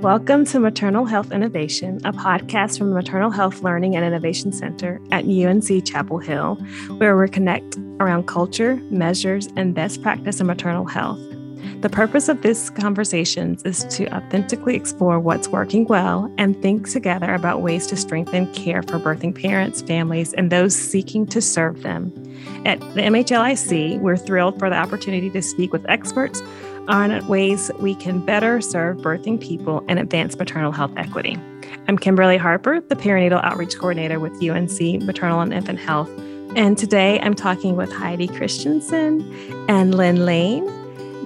Welcome to Maternal Health Innovation, a podcast from the Maternal Health Learning and Innovation Center at UNC Chapel Hill, where we connect around culture, measures, and best practice in maternal health. The purpose of these conversations is to authentically explore what's working well and think together about ways to strengthen care for birthing parents, families, and those seeking to serve them. At the MHLIC, we're thrilled for the opportunity to speak with experts on ways we can better serve birthing people and advance maternal health equity. I'm Kimberly Harper, the Perinatal Outreach Coordinator with UNC Maternal and Infant Health. And today I'm talking with Heidi Christensen and Lynn Lane,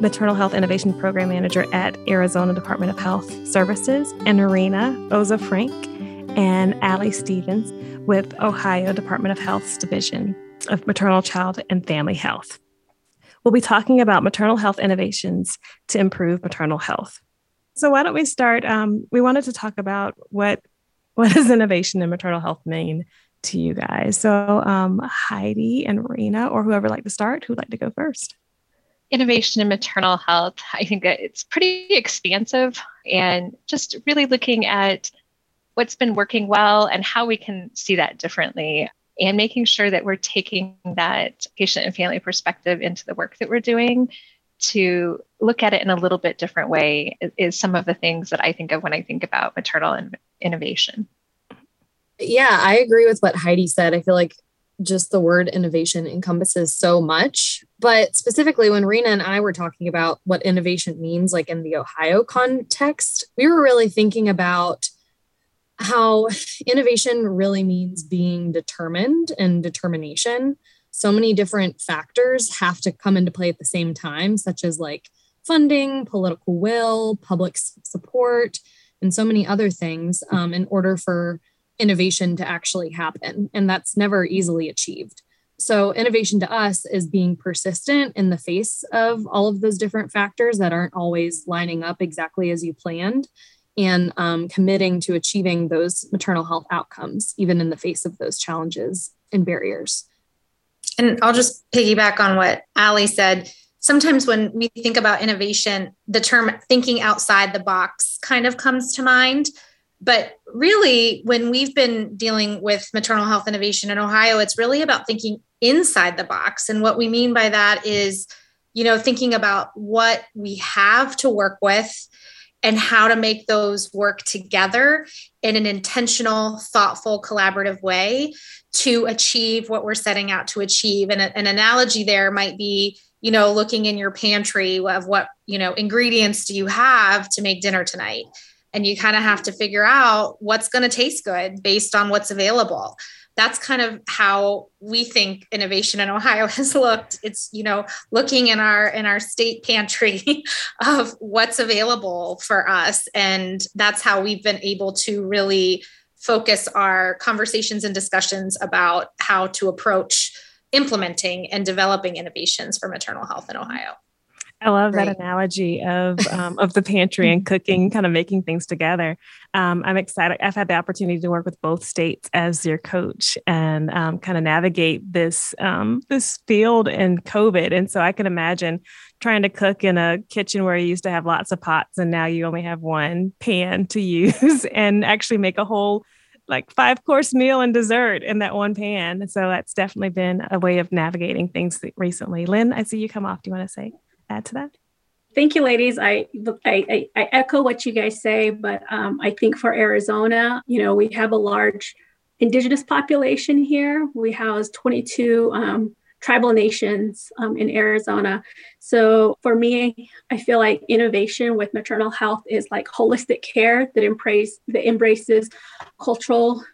Maternal Health Innovation Program Manager at Arizona Department of Health Services, and Reena Oza Frank and Allie Stevens with Ohio Department of Health's Division of Maternal, Child, and Family Health. We'll be talking about maternal health innovations to improve maternal health. So, why don't we start? Um, we wanted to talk about what what does innovation in maternal health mean to you guys. So, um, Heidi and Reena, or whoever like to start, who'd like to go first? innovation in maternal health, I think that it's pretty expansive and just really looking at what's been working well and how we can see that differently and making sure that we're taking that patient and family perspective into the work that we're doing to look at it in a little bit different way is some of the things that I think of when I think about maternal innovation. Yeah, I agree with what Heidi said. I feel like just the word innovation encompasses so much. But specifically, when Reena and I were talking about what innovation means, like in the Ohio context, we were really thinking about how innovation really means being determined and determination. So many different factors have to come into play at the same time, such as like funding, political will, public support, and so many other things um, in order for innovation to actually happen. And that's never easily achieved. So, innovation to us is being persistent in the face of all of those different factors that aren't always lining up exactly as you planned and um, committing to achieving those maternal health outcomes, even in the face of those challenges and barriers. And I'll just piggyback on what Allie said. Sometimes when we think about innovation, the term thinking outside the box kind of comes to mind. But really, when we've been dealing with maternal health innovation in Ohio, it's really about thinking inside the box. And what we mean by that is, you know, thinking about what we have to work with and how to make those work together in an intentional, thoughtful, collaborative way to achieve what we're setting out to achieve. And an analogy there might be, you know, looking in your pantry of what, you know, ingredients do you have to make dinner tonight? and you kind of have to figure out what's going to taste good based on what's available that's kind of how we think innovation in ohio has looked. It's you know looking in our in our state pantry of what's available for us. And that's how we've been able to really focus our conversations and discussions about how to approach implementing and developing innovations for maternal health in ohio I love that analogy of um, of the pantry and cooking, kind of making things together. Um, I'm excited. I've had the opportunity to work with both states as your coach and um, kind of navigate this um, this field in COVID. And so I can imagine trying to cook in a kitchen where you used to have lots of pots and now you only have one pan to use and actually make a whole like five course meal and dessert in that one pan. So that's definitely been a way of navigating things recently. Lynn, I see you come off. Do you want to say? Add to that? Thank you, ladies. I, I, I echo what you guys say, but um, I think for Arizona, you know, we have a large indigenous population here. We house 22 um, tribal nations um, in Arizona. So for me, I feel like innovation with maternal health is like holistic care that embrace that embraces cultural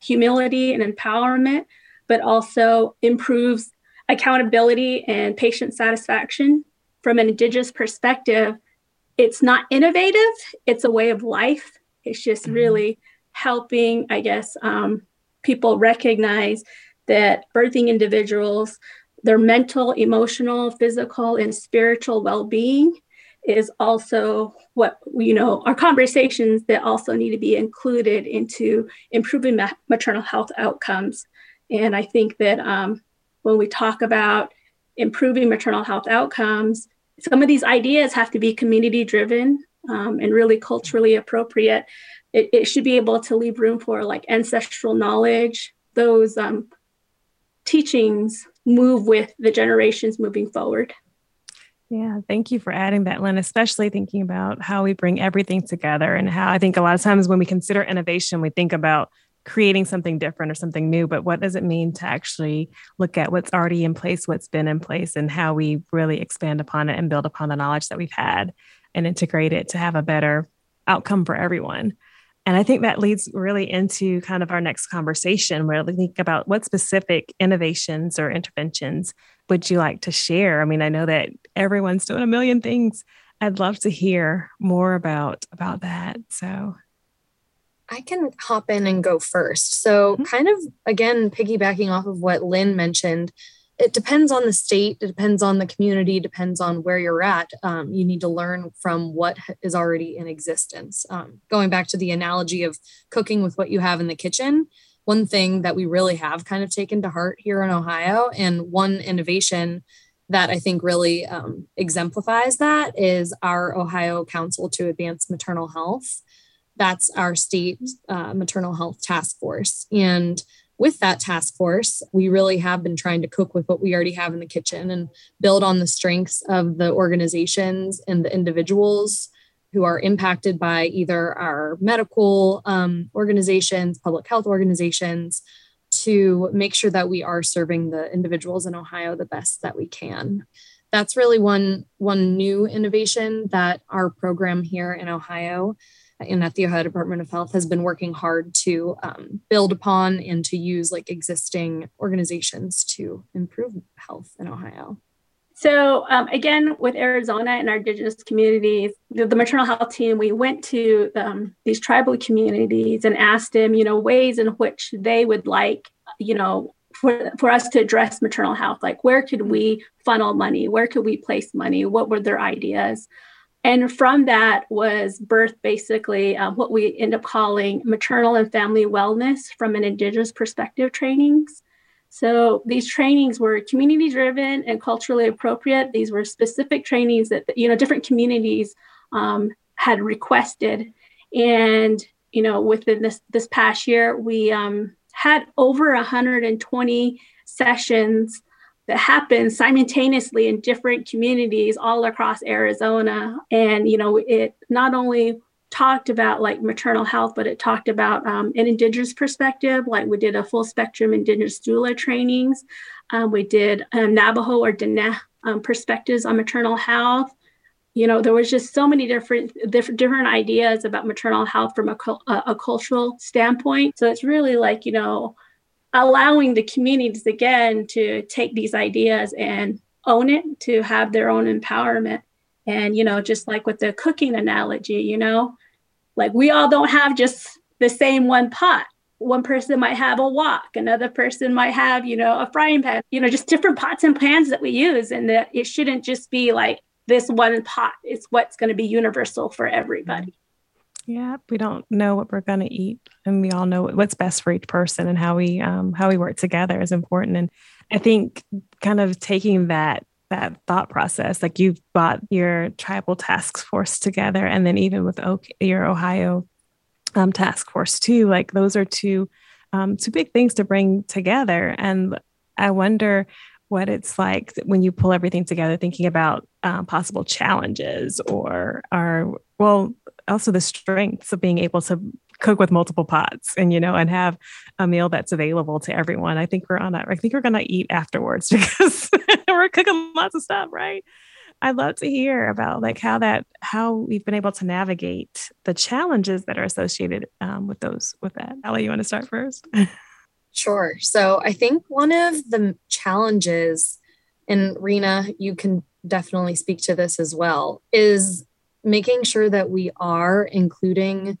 humility and empowerment, but also improves accountability and patient satisfaction from an indigenous perspective, it's not innovative, it's a way of life. It's just mm-hmm. really helping, I guess, um, people recognize that birthing individuals, their mental, emotional, physical, and spiritual well being is also what you know our conversations that also need to be included into improving ma- maternal health outcomes and i think that um, when we talk about improving maternal health outcomes. Some of these ideas have to be community driven um, and really culturally appropriate. It, it, should be able to leave room for like ancestral knowledge. Those um, teachings move with the generations moving forward. Yeah, thank you for adding that, Lynn, especially thinking about how we bring everything together and how I think a lot of times when we consider innovation, we think about creating something different or something new, but what does it mean to actually look at what's already in place, what's been in place, and how we really expand upon it and build upon the knowledge that we've had and integrate it to have a better outcome for everyone. And I think that leads really into kind of our next conversation where we think about what specific innovations or interventions would you like to share? I mean, I know that everyone's doing a million things. I'd love to hear more about about that. So I can hop in and go first. So, mm-hmm. kind of again, piggybacking off of what Lynn mentioned, it depends on the state, it depends on the community, depends on where you're at. Um, you need to learn from what is already in existence. Um, going back to the analogy of cooking with what you have in the kitchen, one thing that we really have kind of taken to heart here in Ohio, and one innovation that I think really um, exemplifies that is our Ohio Council to Advance Maternal Health. That's our state uh, maternal health task force. And with that task force, we really have been trying to cook with what we already have in the kitchen and build on the strengths of the organizations and the individuals who are impacted by either our medical um, organizations, public health organizations, to make sure that we are serving the individuals in Ohio the best that we can. That's really one one new innovation that our program here in Ohio and at the Ohio Department of Health has been working hard to um, build upon and to use like existing organizations to improve health in Ohio. So um, again, with Arizona and our indigenous communities, the, the maternal health team, we went to um, these tribal communities and asked them, you know, ways in which they would like, you know, for, for us to address maternal health, like where could we funnel money? Where could we place money? What were their ideas? And from that was birthed basically uh, what we end up calling maternal and family wellness from an Indigenous perspective trainings. So these trainings were community driven and culturally appropriate. These were specific trainings that you know different communities um, had requested, and you know within this this past year we um, had over 120 sessions that happened simultaneously in different communities all across Arizona. And, you know, it not only talked about like maternal health, but it talked about um, an Indigenous perspective. Like we did a full spectrum Indigenous doula trainings. Um, we did um, Navajo or Diné um, perspectives on maternal health. You know, there was just so many different different, different ideas about maternal health from a, a, a cultural standpoint. So it's really like, you know, allowing the communities again to take these ideas and own it to have their own empowerment. And you know just like with the cooking analogy you know like we all don't have just the same one pot. One person might have a wok another person might have you know a frying pan you know just different pots and pans that we use and that it shouldn't just be like this one pot. It's what's going to be universal for everybody yeah, we don't know what we're going to eat, and we all know what's best for each person, and how we um, how we work together is important. And I think kind of taking that that thought process, like you've brought your tribal task force together, and then even with your Ohio um, task force too, like those are two um, two big things to bring together. And I wonder what it's like when you pull everything together, thinking about um, possible challenges or are well also the strengths of being able to cook with multiple pots and you know and have a meal that's available to everyone. I think we're on that i think we're going to eat afterwards because we're cooking lots of stuff right? I'd love to hear about like how that how we've been able to navigate the challenges that are associated um, with those with that. Allie, you want to start first? Sure. So i think one of the challenges and reena you can definitely speak to this as well is making sure that we are including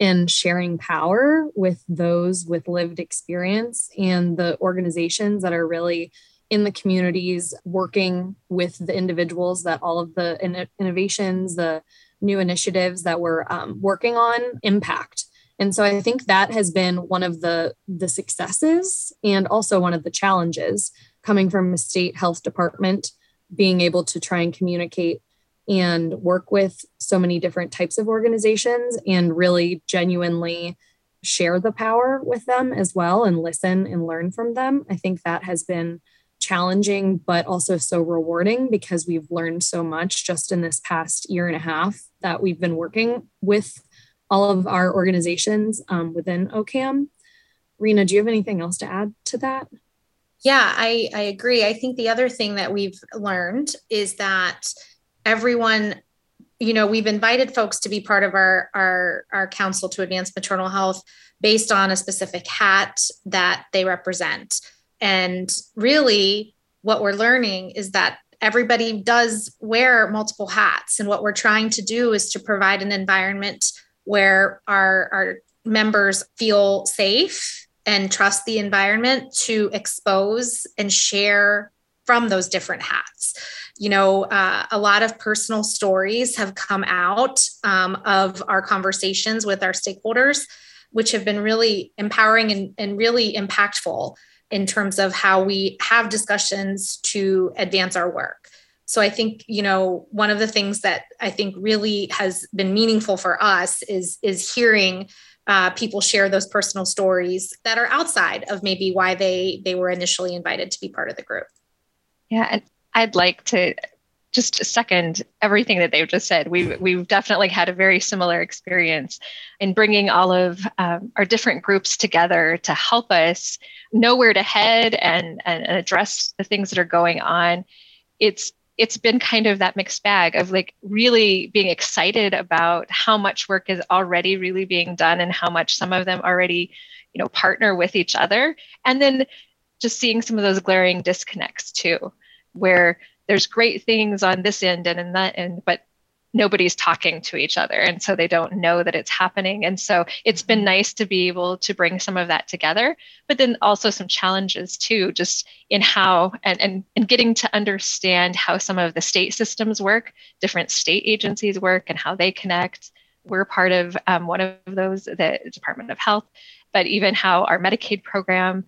and sharing power with those with lived experience and the organizations that are really in the communities working with the individuals that all of the in- innovations the new initiatives that we're um, working on impact. And so i think that has been one of the the successes and also one of the challenges coming from a state health department being able to try and communicate and work with so many different types of organizations and really genuinely share the power with them as well and listen and learn from them. I think that has been challenging, but also so rewarding because we've learned so much just in this past year and a half that we've been working with all of our organizations um, within OCAM. Reena, do you have anything else to add to that? Yeah, I, I agree. I think the other thing that we've learned is that everyone you know we've invited folks to be part of our our our council to advance maternal health based on a specific hat that they represent. And really what we're learning is that everybody does wear multiple hats. And what we're trying to do is to provide an environment where our our members feel safe and trust the environment to expose and share from those different hats you know, uh, a lot of personal stories have come out um, of our conversations with our stakeholders, which have been really empowering and, and really impactful in terms of how we have discussions to advance our work. So I think, you know, one of the things that I think really has been meaningful for us is is hearing uh, people share those personal stories that are outside of maybe why they they were initially invited to be part of the group. Yeah, and I'd like to just second everything that they've just said. We've, we've definitely had a very similar experience in bringing all of um, our different groups together to help us know where to head and, and, address the things that are going on. It's it's been kind of that mixed bag of like really being excited about how much work is already really being done and how much some of them already you know partner with each other and then just seeing some of those glaring disconnects too where there's great things on this end and in that end, but nobody's talking to each other. And so they don't know that it's happening. And so it's been nice to be able to bring some of that together, but then also some challenges too, just in how and, and, and getting to understand how some of the state systems work, different state agencies work, and how they connect. We're part of um, one of those, the Department of Health, but even how our Medicaid program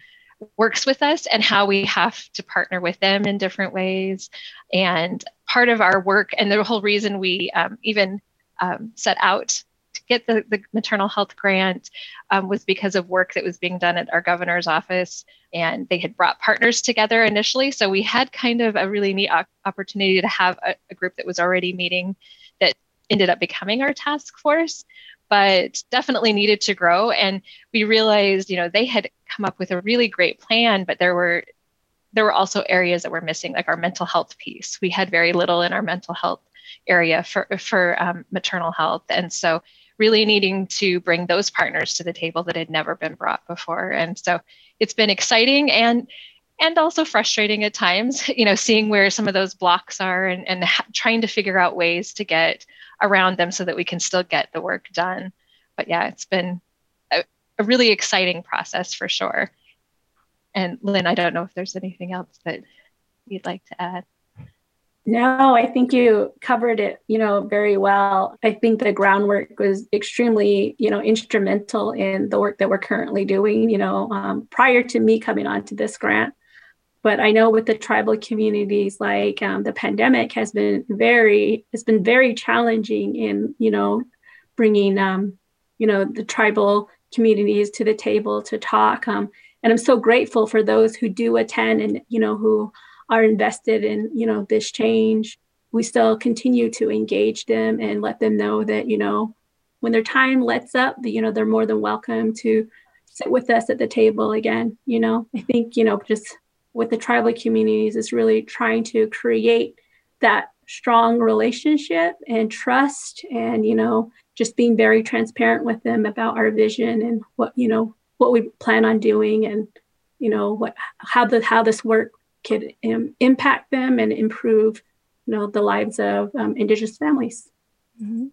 works with us and how we have to partner with them in different ways. And part of our work, and the whole reason we um, even um, set out to get the, the maternal health grant um, was because of work that was being done at our governor's office. And they had brought partners together initially. So we had kind of a really neat opportunity to have a, a group that was already meeting that ended up becoming our task force but definitely needed to grow. And we realized, you know, they had come up with a really great plan, but there were there were also areas that were missing, like our mental health piece. We had very little in our mental health area for for um, maternal health, and so really needing to bring those partners to the table that had never been brought before. And so it's been exciting and and also frustrating at times, you know, seeing where some of those blocks are and, and trying to figure out ways to get around them so that we can still get the work done. But yeah, it's been a, a really exciting process for sure. And Lynn, I don't know if there's anything else that you'd like to add. No, I think you covered it, you know, very well. I think the groundwork was extremely, you know, instrumental in the work that we're currently doing. You know, um, prior to me coming on to this grant, but I know with the tribal communities, like um, the pandemic has been very, it's been very challenging in, you know, bringing, um, you know, the tribal communities to the table to talk. Um, and I'm so grateful for those who do attend and, you know, who are invested in, you know, this change. We still continue to engage them and let them know that, you know, when their time lets up, you know, they're more than welcome to sit with us at the table again. You know, I think, you know, just with the tribal communities is really trying to create that strong relationship and trust and you know just being very transparent with them about our vision and what you know what we plan on doing and you know what how the how this work could impact them and improve you know the lives of um, indigenous families. Mm-hmm.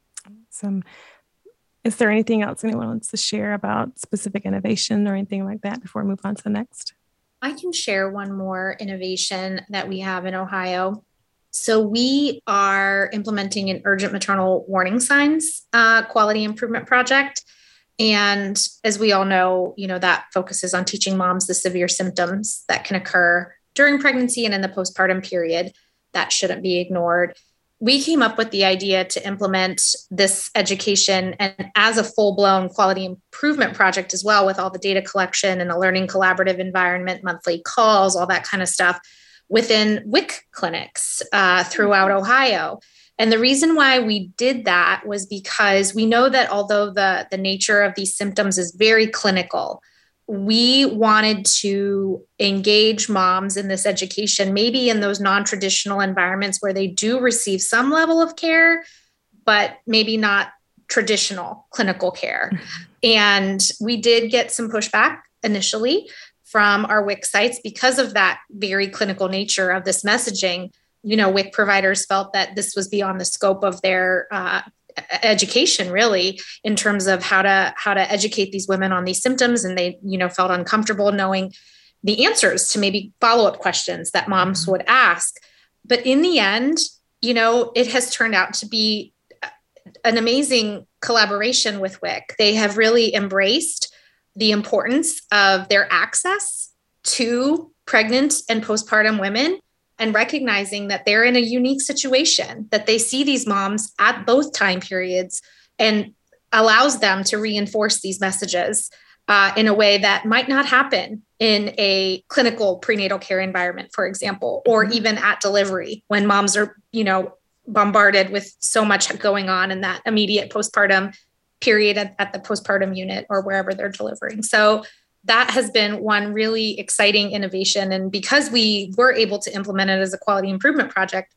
is there anything else anyone wants to share about specific innovation or anything like that before we move on to the next I can share one more innovation that we have in Ohio. So, we are implementing an urgent maternal warning signs uh, quality improvement project. And as we all know, you know, that focuses on teaching moms the severe symptoms that can occur during pregnancy and in the postpartum period that shouldn't be ignored. We came up with the idea to implement this education and as a full-blown quality improvement project as well with all the data collection and a learning collaborative environment monthly calls all that kind of stuff within wic clinics uh, throughout ohio. And the reason why we did that was because we know that although the, the nature of these symptoms is very clinical we wanted to engage moms in this education, maybe in those non traditional environments where they do receive some level of care, but maybe not traditional clinical care. And we did get some pushback initially from our WIC sites because of that very clinical nature of this messaging. You know, WIC providers felt that this was beyond the scope of their uh, education really in terms of how to how to educate these women on these symptoms and they you know felt uncomfortable knowing the answers to maybe follow-up questions that moms mm-hmm. would ask but in the end you know it has turned out to be an amazing collaboration with wic they have really embraced the importance of their access to pregnant and postpartum women and recognizing that they're in a unique situation, that they see these moms at both time periods and allows them to reinforce these messages uh, in a way that might not happen in a clinical prenatal care environment, for example, or mm-hmm. even at delivery when moms are, you know, bombarded with so much going on in that immediate postpartum period at, at the postpartum unit or wherever they're delivering. So that has been one really exciting innovation. And because we were able to implement it as a quality improvement project,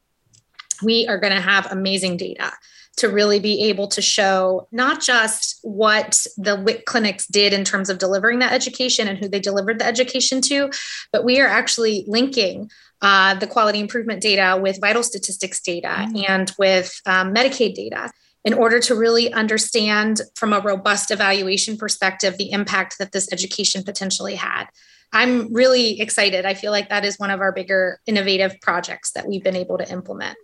we are going to have amazing data to really be able to show not just what the WIC clinics did in terms of delivering that education and who they delivered the education to, but we are actually linking uh, the quality improvement data with vital statistics data mm-hmm. and with um, Medicaid data in order to really understand from a robust evaluation perspective the impact that this education potentially had. I'm really excited. I feel like that is one of our bigger innovative projects that we've been able to implement.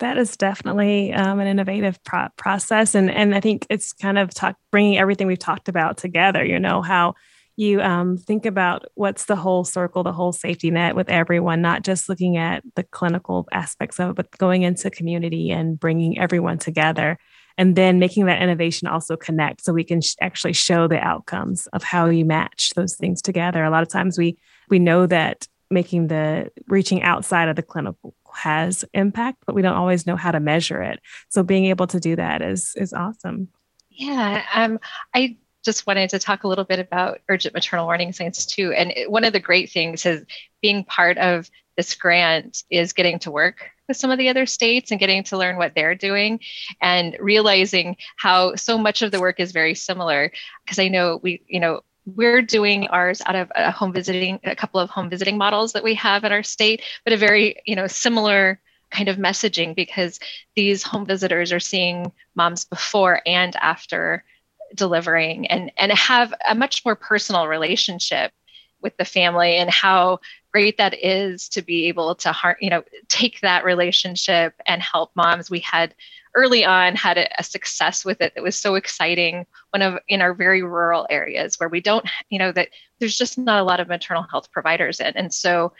That is definitely um, an innovative pro- process, and and I think it's kind of talk, bringing everything we've talked about together. You know how you um, think about what's the whole circle, the whole safety net with everyone, not just looking at the clinical aspects of it, but going into community and bringing everyone together. And then making that innovation also connect so we can sh- actually show the outcomes of how you match those things together. A lot of times we we know that making the reaching outside of the clinical has impact, but we don't always know how to measure it. So being able to do that is is awesome. Yeah, um, I just wanted to talk a little bit about urgent maternal warning signs too. And one of the great things is being part of this grant is getting to work with some of the other states and getting to learn what they're doing and realizing how so much of the work is very similar. Because I know we, you know, we're doing ours out of a home visiting, a couple of home visiting models that we have in our state, but a very, you know, similar kind of messaging because these home visitors are seeing moms before and after delivering and and have a much more personal relationship with the family and how great that is to be able to you know take that relationship and help moms. We had early on had a, a, success with it that was so exciting one of in our very rural areas where we don't you know that there's just not a lot of maternal health providers in. And so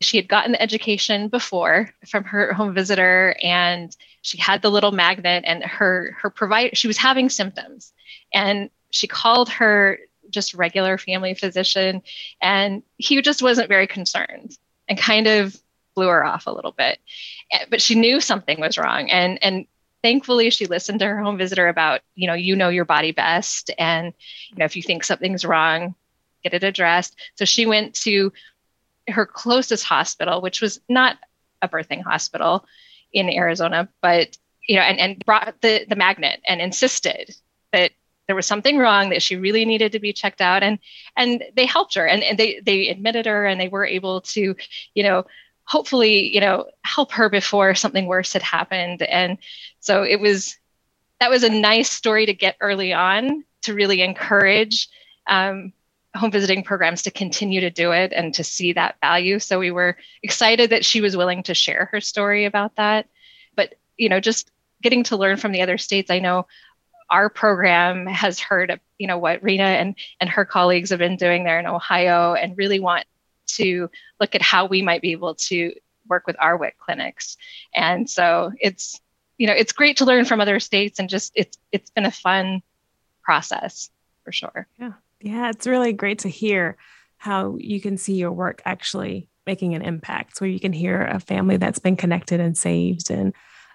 she had gotten the education before from her home visitor and she had the little magnet and her her provide she was having symptoms and she called her just regular family physician and he just wasn't very concerned and kind of blew her off a little bit. Eh, but she knew something was wrong. And and thankfully she listened to her home visitor about you know you know your body best. And you know if you think something's wrong get it addressed. So she went to her closest hospital, which was not a birthing hospital in Arizona, but you know, and, and brought the, the magnet and insisted that there was something wrong that she really needed to be checked out and and they helped her and, and they they admitted her and they were able to you know hopefully you know help her before something worse had happened and so it was that was a nice story to get early on to really encourage um, home visiting programs to continue to do it and to see that value. So we were excited that she was willing to share her story about that. But, you know, just getting to learn from the other states, I know our program has heard of, you know, what Reena and, and her colleagues have been doing there in Ohio and really want to look at how we might be able to work with our WIC clinics. And so it's, you know, it's great to learn from other states and just it's it's been a fun process for sure. Yeah. Yeah. It's really great to hear how you can see your work actually making an impact. where you can hear a family that's been connected and saved and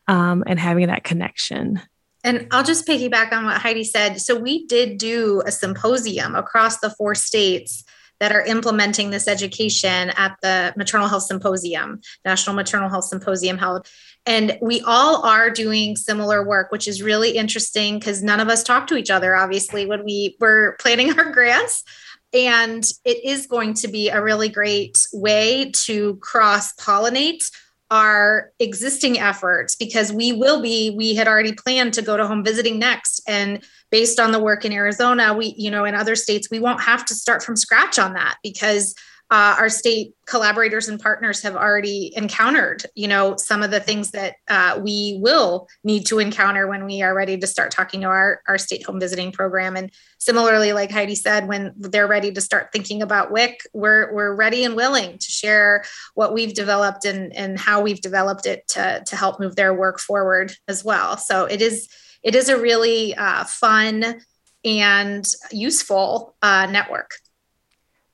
um, and having that connection. And I'll just piggyback on what Heidi said. So we did do a symposium across the four states that are implementing this education at the Maternal Health Symposium, National Maternal Health Symposium held. And we all are doing similar work, which is really interesting because none of us talk to each other, obviously, when we were planning our grants. And it is going to be a really great way to cross pollinate our existing efforts because we will be we had already planned to go to home visiting next. And based on the work in arizona we you know in other states we won't have to start from scratch on that because uh, our state collaborators and partners have already encountered you know some of the things that uh, we will need to encounter when we are ready to start talking to our, our state home visiting program. And similarly like heidi said when they're ready to start thinking about wic we're, we're ready and willing to share what we've developed and, and how we've developed it to, to help move their work forward as well. So it is it is a really uh, fun and useful uh, network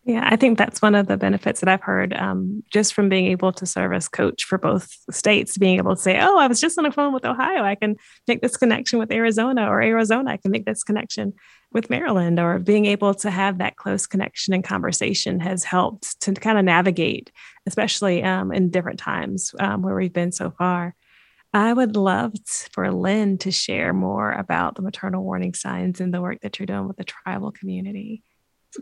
yeah, I think that's one of the benefits that I've heard um, just from being able to serve as coach for both states, being able to say, oh, I was just on the phone with Ohio. I can make this connection with Arizona, or Arizona, I can make this connection with Maryland, or being able to have that close connection and conversation has helped to kind of navigate, especially um, in different times um, where we've been so far. I would love for Lynn to share more about the maternal warning signs and the work that you're doing with the tribal community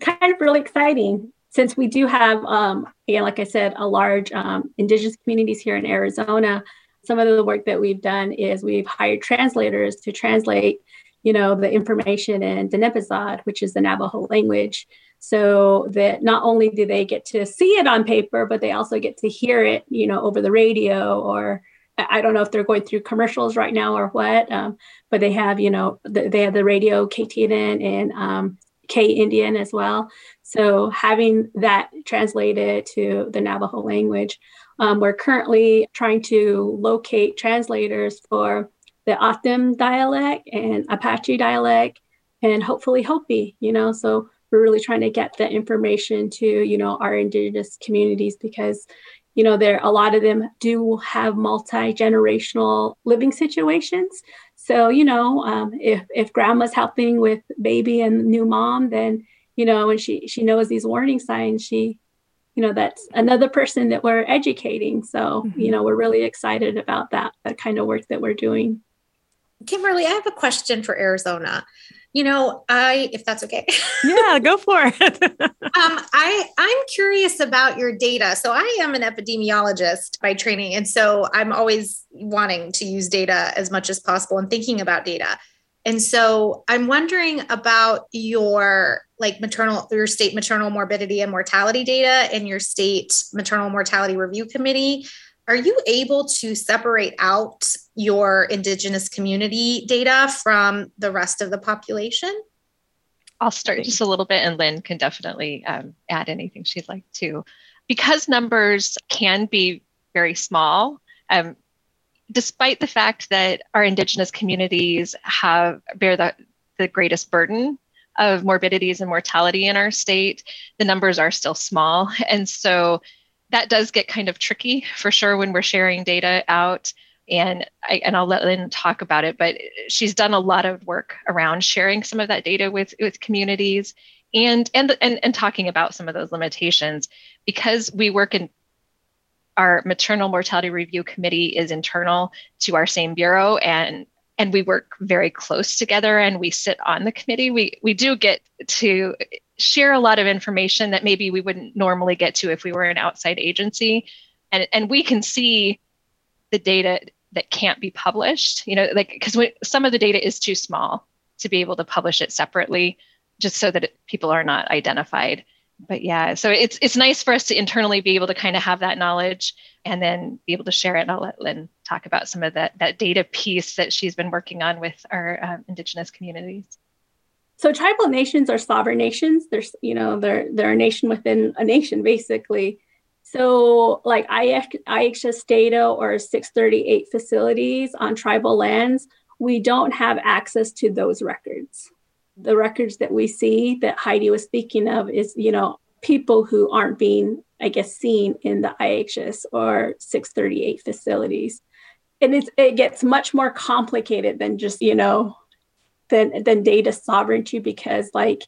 kind of really exciting since we do have, um, again, like I said, a large um, indigenous communities here in Arizona. Some of the work that we've done is we've hired translators to translate, you know, the information in Diné Bizaad, which is the Navajo language, so that not only do they get to see it on paper, but they also get to hear it, you know, over the radio or I don't know if they're going through commercials right now or what, um, but they have, you know, the, they have the radio KTNN and um, K Indian as well. So having that translated to the Navajo language, um, we're currently trying to locate translators for the O'odham dialect and Apache dialect, and hopefully Hopi. You know, so we're really trying to get the information to you know our indigenous communities because you know there a lot of them do have multi-generational living situations so, you know, um, if if grandma's helping with baby and new mom, then you know, and she she knows these warning signs, she, you know, that's another person that we're educating. So, mm-hmm. you know, we're really excited about that that kind of work that we're doing. Kimberly, I have a question for Arizona you know i if that's okay. Yeah go for it. Um, i i'm curious about your data. So i am an epidemiologist by training and so i'm always wanting to use data as much as possible and thinking about data. And so i'm wondering about your like maternal your state maternal morbidity and mortality data and your state maternal mortality review committee are you able to separate out your indigenous community data from the rest of the population? I'll start just a little bit and lynn can definitely um, add anything she'd like to. Because numbers can be very small um, despite the fact that our indigenous communities have bear the, the greatest burden of morbidities and mortality in our state the numbers are still small. And so that does get kind of tricky for sure when we're sharing data out. And I and I'll let Lynn talk about it, but she's done a lot of work around sharing some of that data with with communities and and and, and talking about some of those limitations because we work in our maternal mortality review committee is internal to our same bureau and and we work very close together and we sit on the committee we we do get to share a lot of information that maybe we wouldn't normally get to if we were an outside agency. And and we can see the data that can't be published you know like because some of the data is too small to be able to publish it separately just so that it, people are not identified but yeah so it's it's nice for us to internally be able to kind of have that knowledge and then be able to share it and i'll let lynn talk about some of that that data piece that she's been working on with our um, indigenous communities so tribal nations are sovereign nations. There's, you know, they're they're a nation within a nation, basically. So, like IHS data or 638 facilities on tribal lands, we don't have access to those records. The records that we see that Heidi was speaking of is, you know, people who aren't being, I guess, seen in the IHS or 638 facilities. And it's, it gets much more complicated than just, you know, than, than data sovereignty because like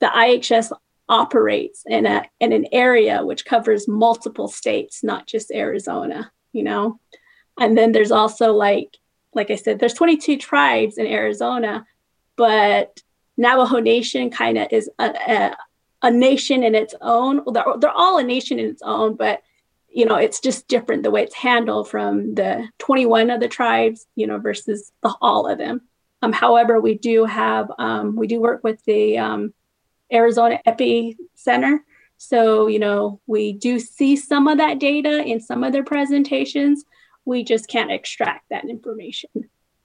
the IHS operates in a in an area which covers multiple states, not just Arizona, you know. And then there's also like like I said, there's 22 tribes in Arizona, but Navajo Nation kind of is a, a, a, nation in its own. They're, they're all a nation in its own, but you know, it's just different the way it's handled from the 21 of the tribes, you know, versus the, all of them. Um, however, we do have um, we do work with the um, Arizona Epi Center. So, you know, we do see some of that data in some of their presentations. We just can't extract that information.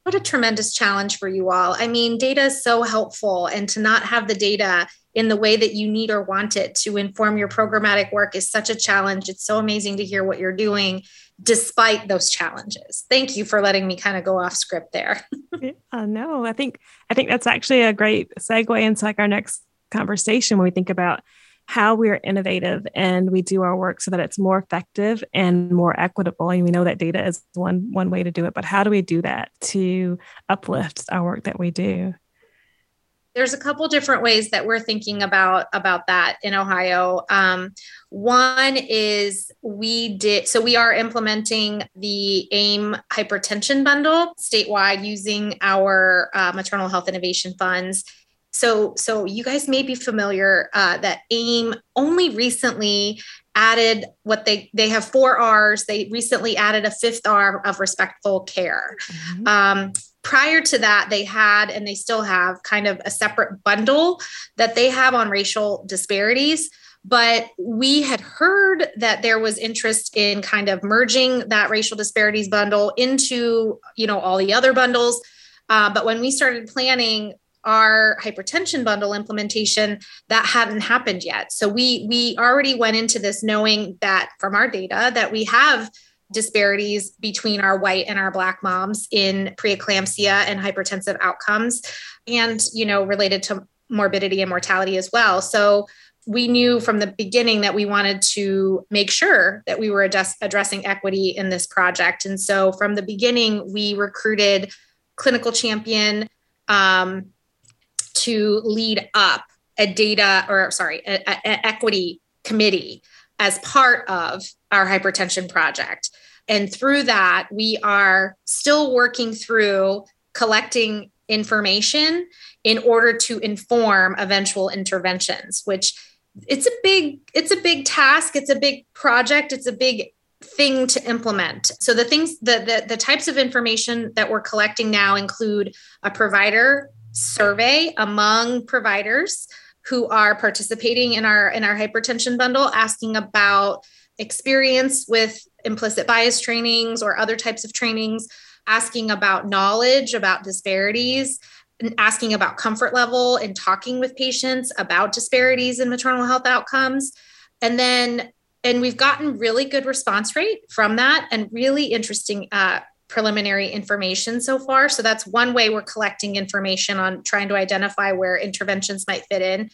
What a tremendous challenge for you all. I mean, data is so helpful, and to not have the data in the way that you need or want it to inform your programmatic work is such a challenge. It's so amazing to hear what you're doing despite those challenges. Thank you for letting me kind of go off script there. uh, no, I think I think that's actually a great segue into like our next conversation when we think about how we are innovative and we do our work so that it's more effective and more equitable. And we know that data is one one way to do it but how do we do that to uplift our work that we do? There's a couple different ways that we're thinking about about that in ohio. Um, one is we did so we are implementing the aim hypertension bundle statewide using our uh, maternal health innovation funds so, so you guys may be familiar uh, that AIM only recently added what they they have four R's. They recently added a fifth R of respectful care. Mm-hmm. Um, prior to that, they had and they still have kind of a separate bundle that they have on racial disparities. But we had heard that there was interest in kind of merging that racial disparities bundle into, you know, all the other bundles. Uh, but when we started planning our hypertension bundle implementation that hadn't happened yet. So we we already went into this knowing that from our data that we have disparities between our white and our black moms in preeclampsia and hypertensive outcomes and you know related to morbidity and mortality as well. So we knew from the beginning that we wanted to make sure that we were address- addressing equity in this project. And so from the beginning we recruited clinical champion um, to lead up a data or sorry, an equity committee as part of our hypertension project. And through that, we are still working through collecting information in order to inform eventual interventions, which it's a big it's a big task. It's a big project. It's a big thing to implement. So the things the, the the types of information that we're collecting now include a provider survey among providers who are participating in our in our hypertension bundle asking about experience with implicit bias trainings or other types of trainings asking about knowledge about disparities and asking about comfort level and talking with patients about disparities in maternal health outcomes. And then and we've gotten really good response rate from that and really interesting uh, preliminary information so far. So that's one way we're collecting information on trying to identify where interventions might fit in.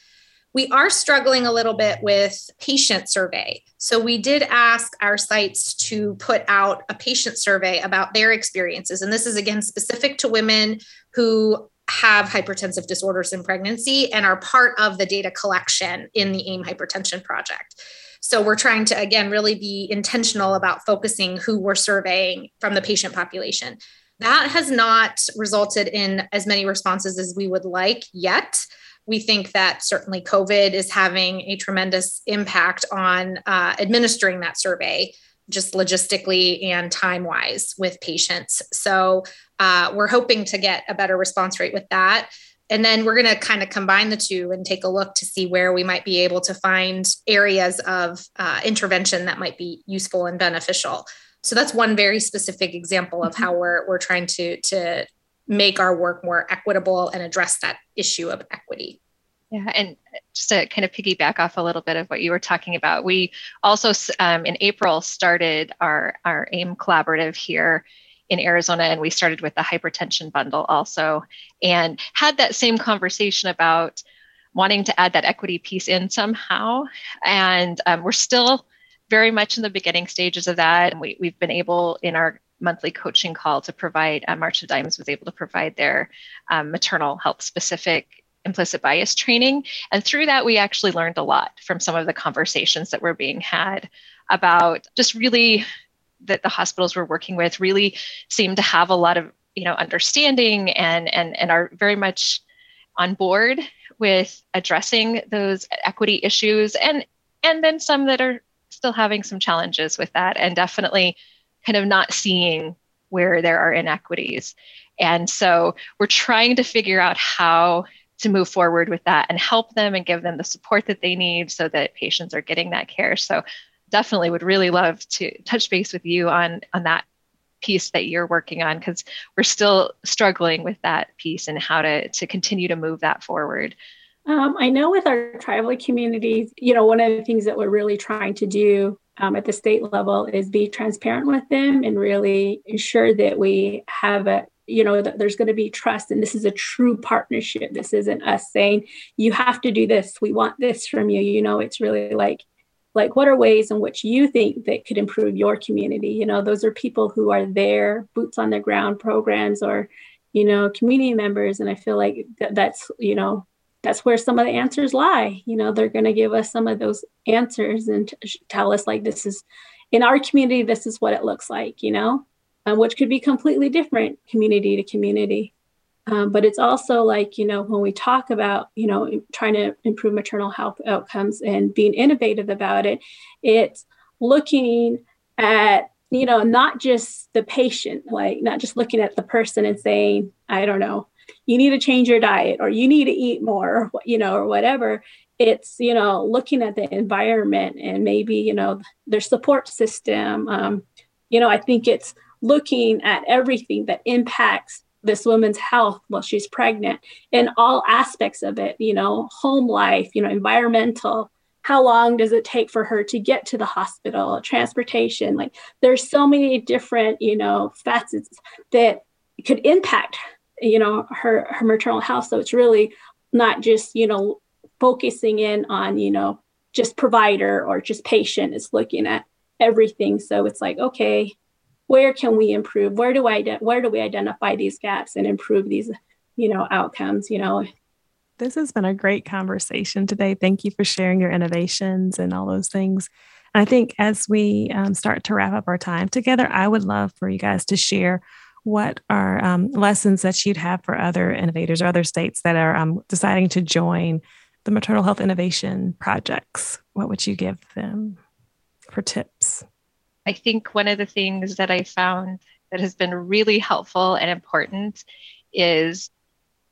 We are struggling a little bit with patient survey. So we did ask our sites to put out a patient survey about their experiences. And this is again specific to women who have hypertensive disorders in pregnancy and are part of the data collection in the AIM hypertension project. So we're trying to, again, really be intentional about focusing who we're surveying from the patient population. That has not resulted in as many responses as we would like yet. We think that certainly COVID is having a tremendous impact on uh, administering that survey, just logistically and time wise with patients. So uh, we're hoping to get a better response rate with that and then we're going to kind of combine the two and take a look to see where we might be able to find areas of uh, intervention that might be useful and beneficial so that's one very specific example of how mm-hmm. we're, we're trying to to make our work more equitable and address that issue of equity Yeah, and just to kind of piggyback off a little bit of what you were talking about, we also um, in April started our our AIM collaborative here in Arizona, and we started with the hypertension bundle also, and had that same conversation about wanting to add that equity piece in somehow. And um, we're still very much in the beginning stages of that. And we, we've been able in our monthly coaching call to provide, uh, March of Dimes was able to provide their um, maternal health specific implicit bias training. And through that, we actually learned a lot from some of the conversations that were being had about just really that the hospitals we're working with really seem to have a lot of you know understanding and and and are very much on board with addressing those equity issues and and then some that are still having some challenges with that and definitely kind of not seeing where there are inequities. And so we're trying to figure out how to move forward with that and help them and give them the support that they need so that patients are getting that care. So definitely would really love to touch base with you on on that piece that you're working on because we're still struggling with that piece and how to to continue to move that forward. Um, i know with our tribal communities you know one of the things that we're really trying to do um, at the state level is be transparent with them and really ensure that we have a you know that there's going to be trust and this is a true partnership. This isn't us saying you have to do this. We want this from you. You know it's really like like what are ways in which you think that could improve your community? You know those are people who are there boots on the ground programs or you know community members. And i feel like that, that's you know that's where some of the answers lie. You know they're going to give us some of those answers and t- tell us like this is in our community this is what it looks like you know? Um, which could be completely different community to community um, but it's also like, you know, when we talk about, you know, trying to improve maternal health outcomes and being innovative about it, it's looking at, you know, not just the patient, like not just looking at the person and saying, I don't know, you need to change your diet or you need to eat more, or, you know, or whatever. It's, you know, looking at the environment and maybe, you know, their support system. Um, you know, I think it's looking at everything that impacts this woman's health while she's pregnant in all aspects of it you know home life you know environmental. How long does it take for her to get to the hospital transportation? Like there's so many different you know facets that could impact you know her her maternal health. So it's really not just you know focusing in on you know just provider or just patient it's looking at everything. So it's like okay where can we improve? Where do i where do we identify these gaps and improve these you know outcomes you know? This has been a great conversation today. Thank you for sharing your innovations and all those things. And i think as we um, start to wrap up our time together i would love for you guys to share what are um, lessons that you'd have for other innovators or other states that are um, deciding to join the maternal health innovation projects. What would you give them for tips I think one of the things that I found that has been really helpful and important is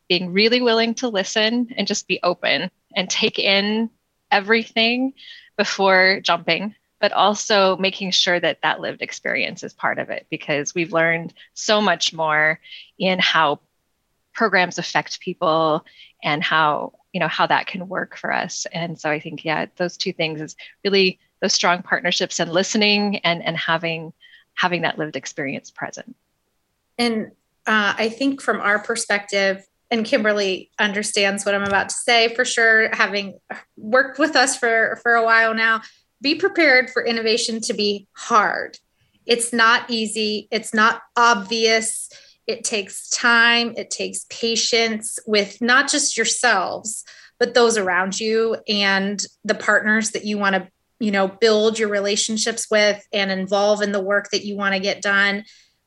being really willing to listen and just be open and take in everything before jumping but also making sure that that lived experience is part of it because we've learned so much more in how programs affect people and how you know how that can work for us. And so i think yeah those two things is really those strong partnerships and listening and and having having that lived experience present. And uh, i think from our perspective and kimberly understands what i'm about to say for sure having worked with us for for a while now be prepared for innovation to be hard. It's not easy. It's not obvious. It takes time. It takes patience with not just yourselves but those around you and the partners that you want to you know build your relationships with and involve in the work that you want to get done.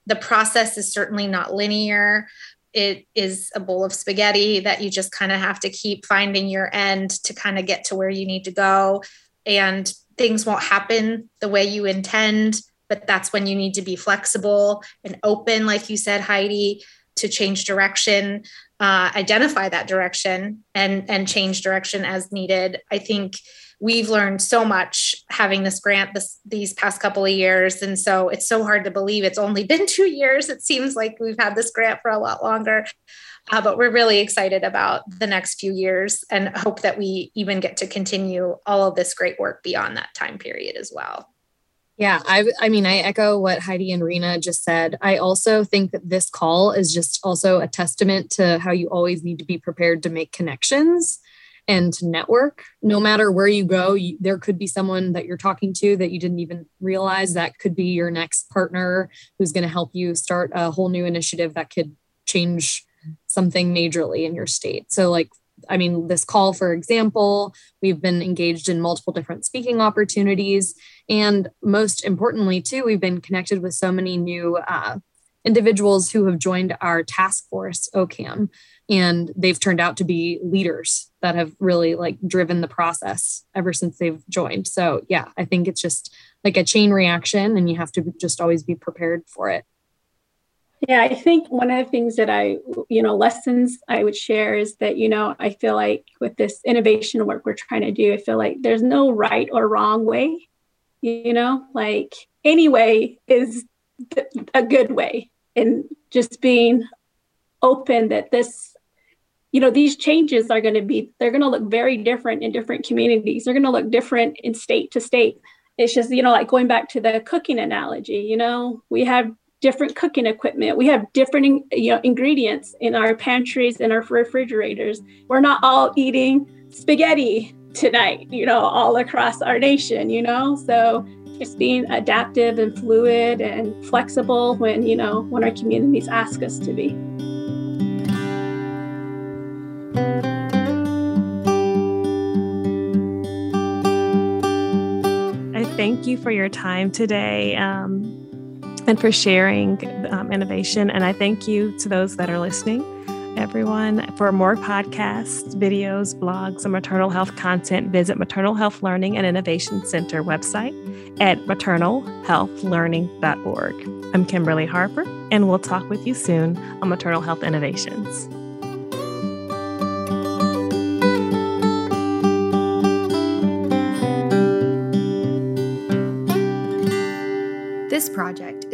The process is certainly not linear. It is a bowl of spaghetti that you just kind of have to keep finding your end to kind of get to where you need to go. And things won't happen the way you intend but that's when you need to be flexible and open like you said heidi to change direction uh, identify that direction and and change direction as needed. I think we've learned so much having this grant this, these past couple of years. And so it's so hard to believe it's only been two years. It seems like we've had this grant for a lot longer. Uh, but we're really excited about the next few years and hope that we even get to continue all of this great work beyond that time period as well. Yeah, I I mean I echo what Heidi and Reena just said. I also think that this call is just also a testament to how you always need to be prepared to make connections and to network. No matter where you go, you, there could be someone that you're talking to that you didn't even realize that could be your next partner who's going to help you start a whole new initiative that could change something majorly in your state. So like I mean, this call, for example, we've been engaged in multiple different speaking opportunities. And most importantly, too, we've been connected with so many new uh, individuals who have joined our task force, OCAM, and they've turned out to be leaders that have really like driven the process ever since they've joined. So, yeah, I think it's just like a chain reaction, and you have to just always be prepared for it. Yeah, I think one of the things that I, you know, lessons I would share is that, you know, I feel like with this innovation work we're trying to do, I feel like there's no right or wrong way, you know, like any way is a good way. And just being open that this, you know, these changes are going to be, they're going to look very different in different communities. They're going to look different in state to state. It's just, you know, like going back to the cooking analogy, you know, we have different cooking equipment. We have different you know, ingredients in our pantries and our refrigerators. We're not all eating spaghetti tonight, you know, all across our nation, you know? So just being adaptive and fluid and flexible when, you know, when our communities ask us to be. Thank you for your time today. Um, and for sharing um, innovation. And I thank you to those that are listening, everyone. For more podcasts, videos, blogs, and maternal health content, visit Maternal Health Learning and Innovation Center website at maternalhealthlearning.org. I'm Kimberly Harper, and we'll talk with you soon on maternal health innovations.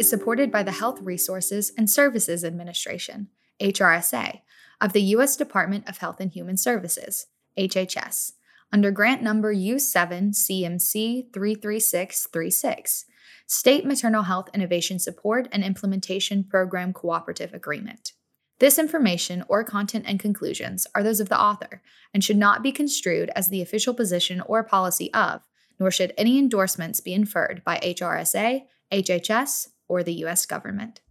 Is supported by the Health Resources and Services Administration, HRSA, of the U.S. Department of Health and Human Services, HHS, under grant number U7 CMC 33636, State Maternal Health Innovation Support and Implementation Program Cooperative Agreement. This information or content and conclusions are those of the author and should not be construed as the official position or policy of, nor should any endorsements be inferred by HRSA HHS, or the US government.